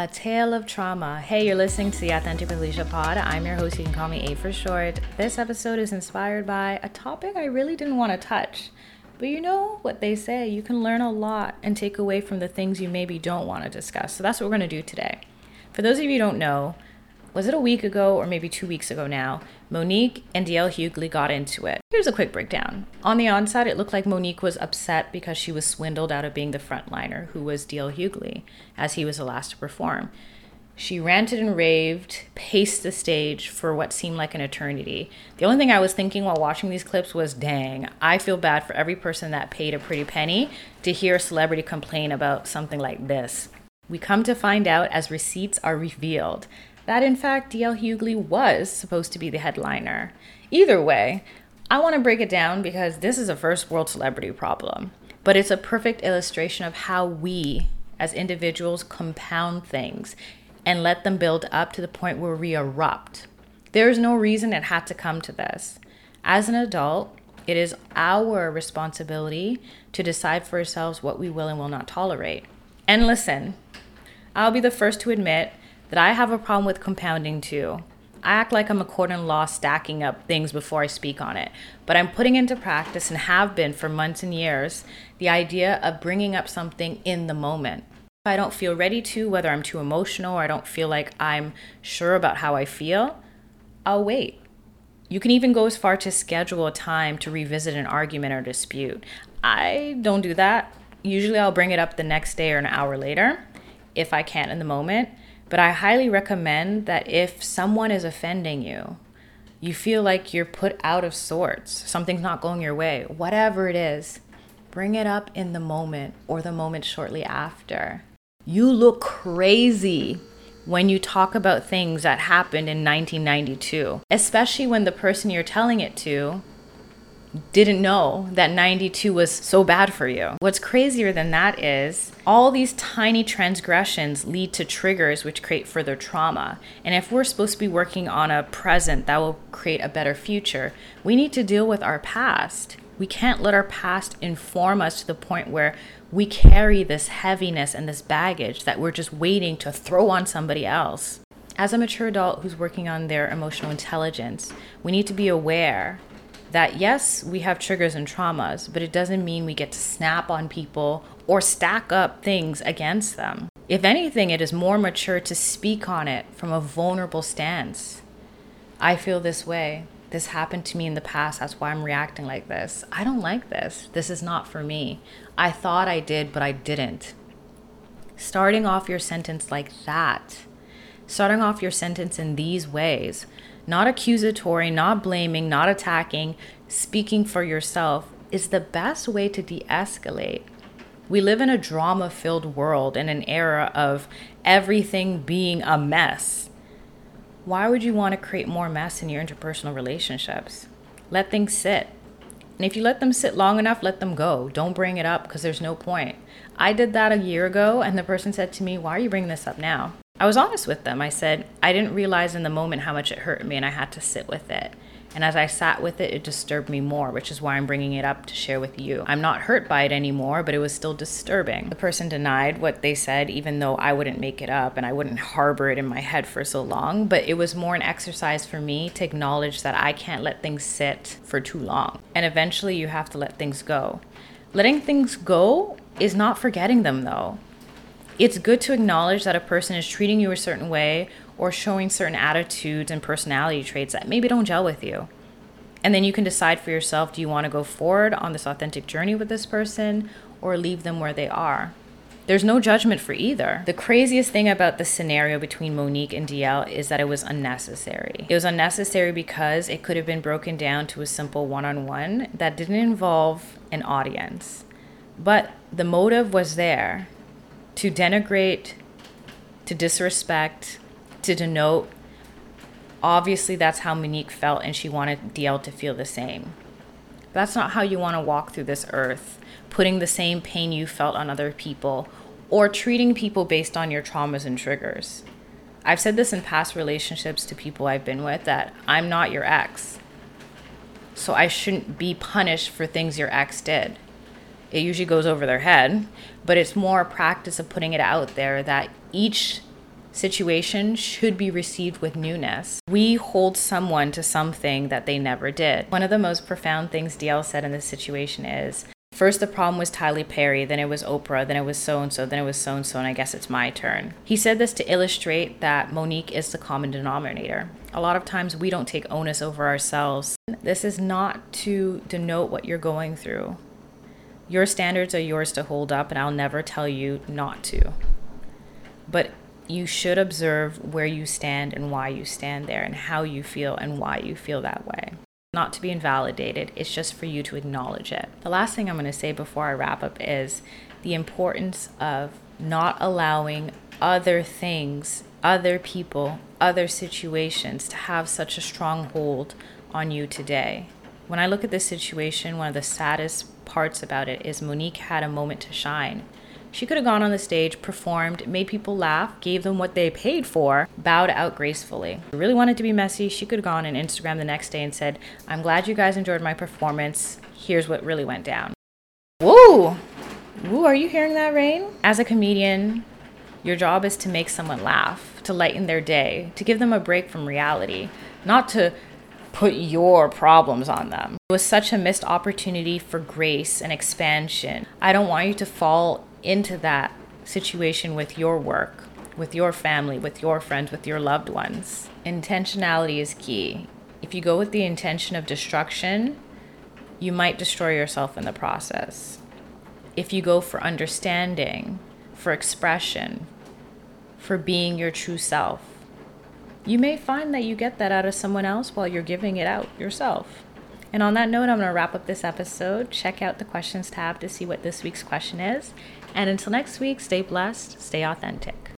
A tale of trauma. Hey, you're listening to the Authentic with Alisha Pod. I'm your host. You can call me A for short. This episode is inspired by a topic I really didn't want to touch. But you know what they say you can learn a lot and take away from the things you maybe don't want to discuss. So that's what we're going to do today. For those of you who don't know, was it a week ago or maybe two weeks ago now? Mo'Nique and DL Hughley got into it. Here's a quick breakdown. On the onset, it looked like Mo'Nique was upset because she was swindled out of being the frontliner, who was DL Hughley, as he was the last to perform. She ranted and raved, paced the stage for what seemed like an eternity. The only thing I was thinking while watching these clips was dang, I feel bad for every person that paid a pretty penny to hear a celebrity complain about something like this. We come to find out as receipts are revealed that in fact DL Hughley was supposed to be the headliner. Either way, I want to break it down because this is a first world celebrity problem, but it's a perfect illustration of how we as individuals compound things and let them build up to the point where we erupt. There's no reason it had to come to this. As an adult, it is our responsibility to decide for ourselves what we will and will not tolerate. And listen, I'll be the first to admit that I have a problem with compounding too. I act like I'm a court in law stacking up things before I speak on it, but I'm putting into practice and have been for months and years the idea of bringing up something in the moment. If I don't feel ready to, whether I'm too emotional or I don't feel like I'm sure about how I feel, I'll wait. You can even go as far to schedule a time to revisit an argument or dispute. I don't do that. Usually I'll bring it up the next day or an hour later if I can't in the moment but I highly recommend that if someone is offending you, you feel like you're put out of sorts, something's not going your way, whatever it is, bring it up in the moment or the moment shortly after. You look crazy when you talk about things that happened in 1992, especially when the person you're telling it to didn't know that 92 was so bad for you. What's crazier than that is all these tiny transgressions lead to triggers which create further trauma. And if we're supposed to be working on a present that will create a better future, we need to deal with our past. We can't let our past inform us to the point where we carry this heaviness and this baggage that we're just waiting to throw on somebody else. As a mature adult who's working on their emotional intelligence, we need to be aware that yes, we have triggers and traumas, but it doesn't mean we get to snap on people or stack up things against them. If anything, it is more mature to speak on it from a vulnerable stance. I feel this way. This happened to me in the past. That's why I'm reacting like this. I don't like this. This is not for me. I thought I did, but I didn't. Starting off your sentence like that, starting off your sentence in these ways, not accusatory, not blaming, not attacking, speaking for yourself is the best way to de escalate. We live in a drama filled world in an era of everything being a mess. Why would you want to create more mess in your interpersonal relationships? Let things sit. And if you let them sit long enough, let them go. Don't bring it up because there's no point. I did that a year ago, and the person said to me, Why are you bringing this up now? I was honest with them. I said, I didn't realize in the moment how much it hurt me, and I had to sit with it. And as I sat with it, it disturbed me more, which is why I'm bringing it up to share with you. I'm not hurt by it anymore, but it was still disturbing. The person denied what they said, even though I wouldn't make it up and I wouldn't harbor it in my head for so long. But it was more an exercise for me to acknowledge that I can't let things sit for too long. And eventually, you have to let things go. Letting things go is not forgetting them, though it's good to acknowledge that a person is treating you a certain way or showing certain attitudes and personality traits that maybe don't gel with you. And then you can decide for yourself do you want to go forward on this authentic journey with this person or leave them where they are? There's no judgment for either. The craziest thing about the scenario between Mo'Nique and DL is that it was unnecessary. It was unnecessary because it could have been broken down to a simple one on one that didn't involve an audience. But the motive was there to denigrate, to disrespect, to denote. Obviously, that's how Mo'Nique felt, and she wanted DL to feel the same. That's not how you want to walk through this earth, putting the same pain you felt on other people or treating people based on your traumas and triggers. I've said this in past relationships to people I've been with that I'm not your ex. So I shouldn't be punished for things your ex did it usually goes over their head, but it's more a practice of putting it out there that each situation should be received with newness. We hold someone to something that they never did. One of the most profound things DL said in this situation is First, the problem was Tyler Perry, then it was Oprah, then it was so and so, then it was so and so, and I guess it's my turn. He said this to illustrate that Mo'Nique is the common denominator. A lot of times we don't take onus over ourselves. This is not to denote what you're going through. Your standards are yours to hold up, and I'll never tell you not to. But you should observe where you stand and why you stand there, and how you feel and why you feel that way not to be invalidated, it's just for you to acknowledge it. The last thing I'm going to say before I wrap up is the importance of not allowing other things, other people, other situations to have such a strong hold on you today. When I look at this situation, one of the saddest parts about it is Mo'Nique had a moment to shine. She could have gone on the stage, performed, made people laugh, gave them what they paid for, bowed out gracefully. Really wanted to be messy. She could have gone on Instagram the next day and said, I'm glad you guys enjoyed my performance. Here's what really went down. Woo! Woo, are you hearing that, Rain? As a comedian, your job is to make someone laugh, to lighten their day, to give them a break from reality, not to put your problems on them. It was such a missed opportunity for grace and expansion. I don't want you to fall into that situation with your work, with your family, with your friends, with your loved ones. Intentionality is key. If you go with the intention of destruction, you might destroy yourself in the process. If you go for understanding, for expression, for being your true self, you may find that you get that out of someone else while you're giving it out yourself. And on that note, I'm going to wrap up this episode. Check out the questions tab to see what this week's question is. And until next week, stay blessed, stay authentic.